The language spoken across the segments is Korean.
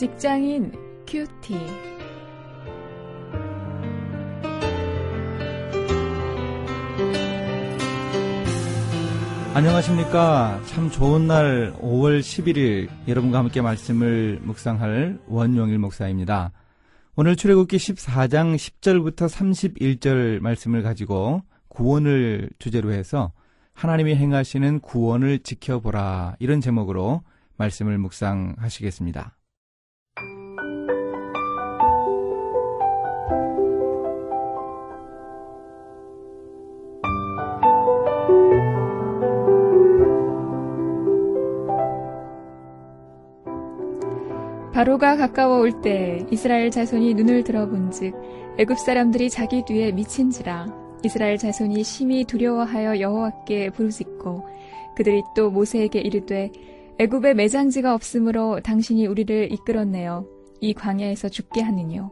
직장인 큐티. 안녕하십니까. 참 좋은 날 5월 11일 여러분과 함께 말씀을 묵상할 원용일 목사입니다. 오늘 출애굽기 14장 10절부터 31절 말씀을 가지고 구원을 주제로 해서 하나님이 행하시는 구원을 지켜보라 이런 제목으로 말씀을 묵상하시겠습니다. 바로가 가까워 올 때 이스라엘 자손이 눈을 들어본즉 애굽 사람들이 자기 뒤에 미친지라 이스라엘 자손이 심히 두려워하여 여호와께 부르짖고 그들이 또 모세에게 이르되 애굽에 매장지가 없으므로 당신이 우리를 이끌었네요. 이 광야에서 죽게 하느뇨.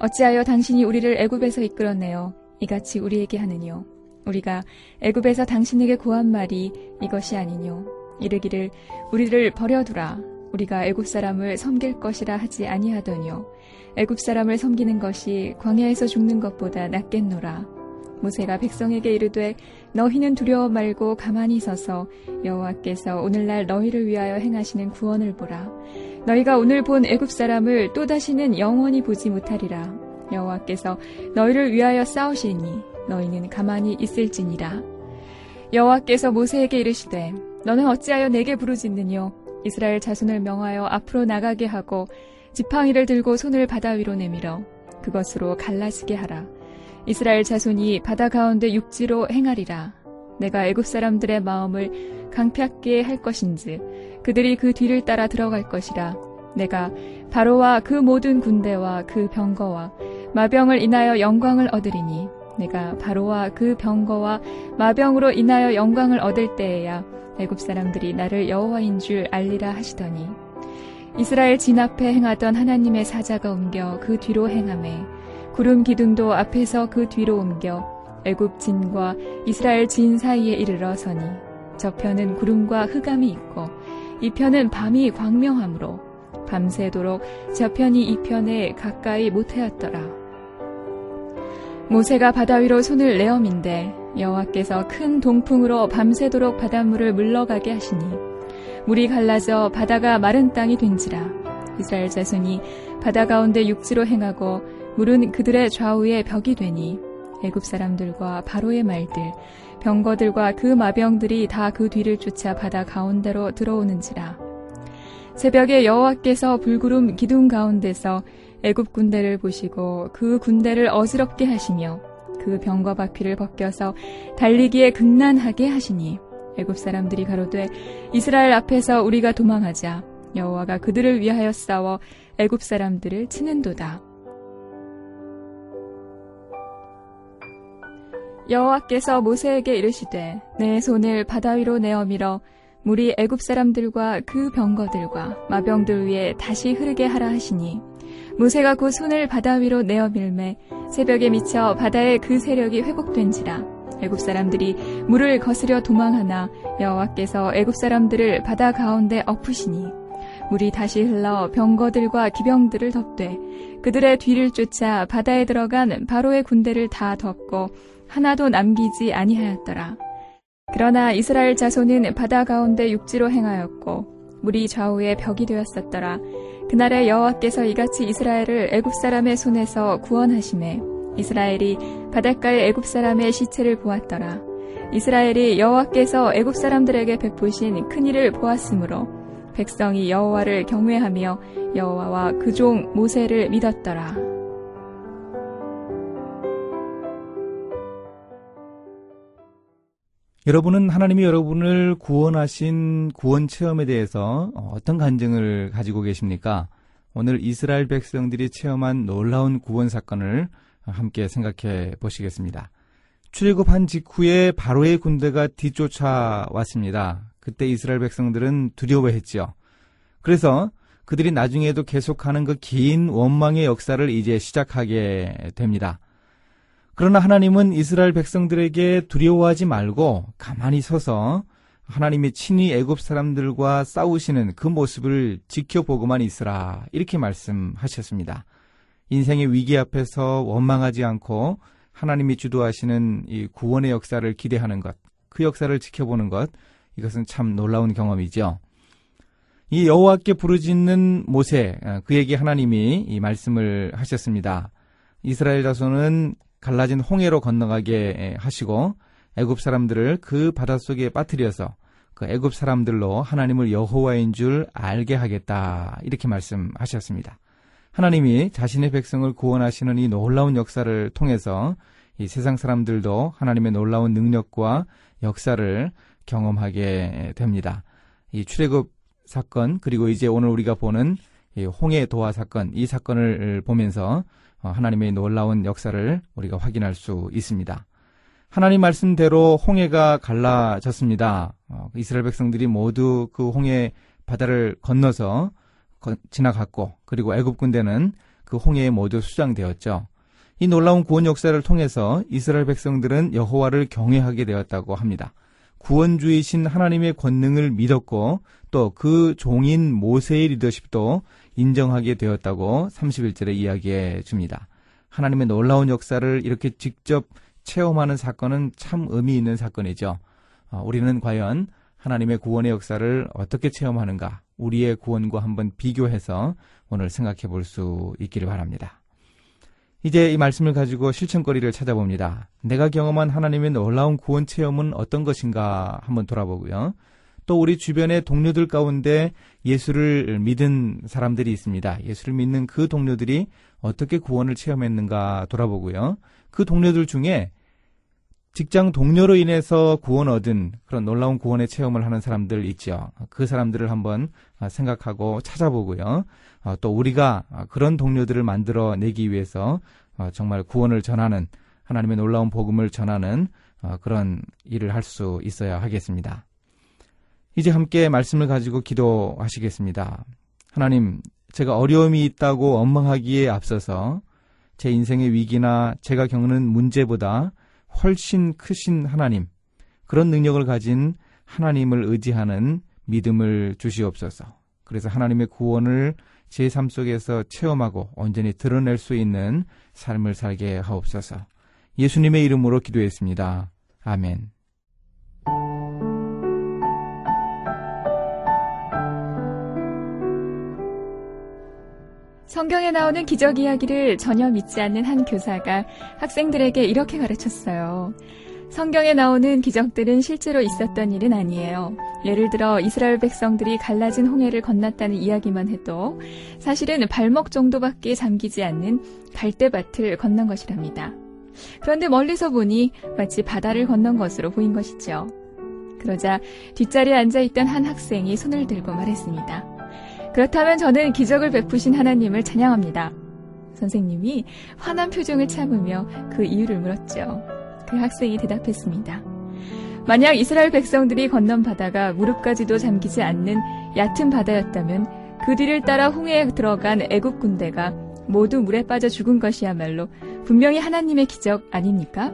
어찌하여 당신이 우리를 애굽에서 이끌었네요. 이같이 우리에게 하느뇨. 우리가 애굽에서 당신에게 구한 말이 이것이 아니뇨. 이르기를 우리를 버려두라 우리가 애굽 사람을 섬길 것이라 하지 아니하더뇨. 애굽 사람을 섬기는 것이 광야에서 죽는 것보다 낫겠노라. 모세가 백성에게 이르되 너희는 두려워 말고 가만히 서서 여호와께서 오늘날 너희를 위하여 행하시는 구원을 보라. 너희가 오늘 본 애굽 사람을 또 다시는 영원히 보지 못하리라. 여호와께서 너희를 위하여 싸우시니 너희는 가만히 있을지니라. 여호와께서 모세에게 이르시되 너는 어찌하여 내게 부르짖느뇨 이스라엘 자손을 명하여 앞으로 나가게 하고 지팡이를 들고 손을 바다 위로 내밀어 그것으로 갈라지게 하라. 이스라엘 자손이 바다 가운데 육지로 행하리라. 내가 애굽 사람들의 마음을 강팍게 할 것인지 그들이 그 뒤를 따라 들어갈 것이라. 내가 바로와 그 모든 군대와 그 병거와 마병을 인하여 영광을 얻으리니 내가 바로와 그 병거와 마병으로 인하여 영광을 얻을 때에야 애굽 사람들이 나를 여호와인 줄 알리라 하시더니 이스라엘 진 앞에 행하던 하나님의 사자가 옮겨 그 뒤로 행함에 구름 기둥도 앞에서 그 뒤로 옮겨 애굽 진과 이스라엘 진 사이에 이르러 서니 저편은 구름과 흑암이 있고 이편은 밤이 광명하므로 밤새도록 저편이 이편에 가까이 못하였더라. 모세가 바다 위로 손을 내어민데 여호와께서 큰 동풍으로 밤새도록 바닷물을 물러가게 하시니 물이 갈라져 바다가 마른 땅이 된지라. 이스라엘 자손이 바다 가운데 육지로 행하고 물은 그들의 좌우에 벽이 되니 애굽 사람들과 바로의 말들 병거들과 그 마병들이 다 그 뒤를 쫓아 바다 가운데로 들어오는지라. 새벽에 여호와께서 불구름 기둥 가운데서 애굽 군대를 보시고 그 군대를 어지럽게 하시며 그 병과 바퀴를 벗겨서 달리기에 극난하게 하시니 애굽 사람들이 가로되 이스라엘 앞에서 우리가 도망하자 여호와가 그들을 위하여 싸워 애굽 사람들을 치는도다. 여호와께서 모세에게 이르시되 내 손을 바다 위로 내어 밀어 물이 애굽 사람들과 그 병거들과 마병들 위에 다시 흐르게 하라 하시니 모세가 그 손을 바다 위로 내어 밀매 새벽에 미쳐 바다의 그 세력이 회복된지라 애굽 사람들이 물을 거스려 도망하나 여호와께서 애굽 사람들을 바다 가운데 엎으시니 물이 다시 흘러 병거들과 기병들을 덮되 그들의 뒤를 쫓아 바다에 들어간 바로의 군대를 다 덮고 하나도 남기지 아니하였더라. 그러나 이스라엘 자손은 바다 가운데 육지로 행하였고 물이 좌우에 벽이 되었었더라. 그날에 여호와께서 이같이 이스라엘을 애굽 사람의 손에서 구원하심에 이스라엘이 바닷가의 애굽 사람의 시체를 보았더라. 이스라엘이 여호와께서 애굽 사람들에게 베푸신 큰 일을 보았으므로 백성이 여호와를 경외하며 여호와와 그 종 모세를 믿었더라. 여러분은 하나님이 여러분을 구원하신 구원 체험에 대해서 어떤 간증을 가지고 계십니까? 오늘 이스라엘 백성들이 체험한 놀라운 구원 사건을 함께 생각해 보시겠습니다. 출애굽한 직후에 바로의 군대가 뒤쫓아 왔습니다. 그때 이스라엘 백성들은 두려워했죠. 그래서 그들이 나중에도 계속하는 그 긴 원망의 역사를 이제 시작하게 됩니다. 그러나 하나님은 이스라엘 백성들에게 두려워하지 말고 가만히 서서 하나님이 친히 애굽 사람들과 싸우시는 그 모습을 지켜보고만 있으라 이렇게 말씀하셨습니다. 인생의 위기 앞에서 원망하지 않고 하나님이 주도하시는 이 구원의 역사를 기대하는 것, 그 역사를 지켜보는 것, 이것은 참 놀라운 경험이죠. 이 여호와께 부르짖는 모세, 어, 그에게 하나님이 이 말씀을 하셨습니다. 이스라엘 자손은 갈라진 홍해로 건너가게 하시고 애굽 사람들을 그 바닷속에 빠뜨려서 그 애굽 사람들로 하나님을 여호와인 줄 알게 하겠다. 이렇게 말씀하셨습니다. 하나님이 자신의 백성을 구원하시는 이 놀라운 역사를 통해서 이 세상 사람들도 하나님의 놀라운 능력과 역사를 경험하게 됩니다. 이 출애굽 사건 그리고 이제 오늘 우리가 보는 홍해 도화 사건 이 사건을 보면서 어, 하나님의 놀라운 역사를 우리가 확인할 수 있습니다. 하나님 말씀대로 홍해가 갈라졌습니다. 어, 이스라엘 백성들이 모두 그 홍해 바다를 건너서 지나갔고 그리고 애굽 군대는 그 홍해에 모두 수장되었죠. 이 놀라운 구원 역사를 통해서 이스라엘 백성들은 여호와를 경외하게 되었다고 합니다. 구원주이신 하나님의 권능을 믿었고 또 그 종인 모세의 리더십도 인정하게 되었다고 31절에 이야기해 줍니다. 하나님의 놀라운 역사를 이렇게 직접 체험하는 사건은 참 의미 있는 사건이죠. 어, 우리는 과연 하나님의 구원의 역사를 어떻게 체험하는가, 우리의 구원과 한번 비교해서 오늘 생각해 볼 수 있기를 바랍니다. 이제 이 말씀을 가지고 실천거리를 찾아봅니다. 내가 경험한 하나님의 놀라운 구원 체험은 어떤 것인가 한번 돌아보고요. 또 우리 주변의 동료들 가운데 예수를 믿은 사람들이 있습니다. 예수를 믿는 그 동료들이 어떻게 구원을 체험했는가 돌아보고요. 그 동료들 중에 직장 동료로 인해서 구원 얻은 그런 놀라운 구원의 체험을 하는 사람들 있죠. 그 사람들을 한번 생각하고 찾아보고요. 어, 또 우리가 그런 동료들을 만들어 내기 위해서 어, 정말 구원을 전하는 하나님의 놀라운 복음을 전하는 어, 그런 일을 할 수 있어야 하겠습니다. 이제 함께 말씀을 가지고 기도하시겠습니다. 하나님, 제가 어려움이 있다고 원망하기에 앞서서 제 인생의 위기나 제가 겪는 문제보다 훨씬 크신 하나님, 그런 능력을 가진 하나님을 의지하는 믿음을 주시옵소서. 그래서 하나님의 구원을 제 삶 속에서 체험하고 온전히 드러낼 수 있는 삶을 살게 하옵소서. 예수님의 이름으로 기도했습니다. 아멘. 성경에 나오는 기적 이야기를 전혀 믿지 않는 한 교사가 학생들에게 이렇게 가르쳤어요. 성경에 나오는 기적들은 실제로 있었던 일은 아니에요. 예를 들어 이스라엘 백성들이 갈라진 홍해를 건넜다는 이야기만 해도 사실은 발목 정도밖에 잠기지 않는 갈대밭을 건넌 것이랍니다. 그런데 멀리서 보니 마치 바다를 건넌 것으로 보인 것이죠. 그러자 뒷자리에 앉아 있던 한 학생이 손을 들고 말했습니다. 그렇다면 저는 기적을 베푸신 하나님을 찬양합니다. 선생님이 화난 표정을 참으며 그 이유를 물었죠. 그 학생이 대답했습니다. 만약 이스라엘 백성들이 건넌 바다가 무릎까지도 잠기지 않는 얕은 바다였다면 그 뒤를 따라 홍해에 들어간 애국 군대가 모두 물에 빠져 죽은 것이야말로 분명히 하나님의 기적 아닙니까?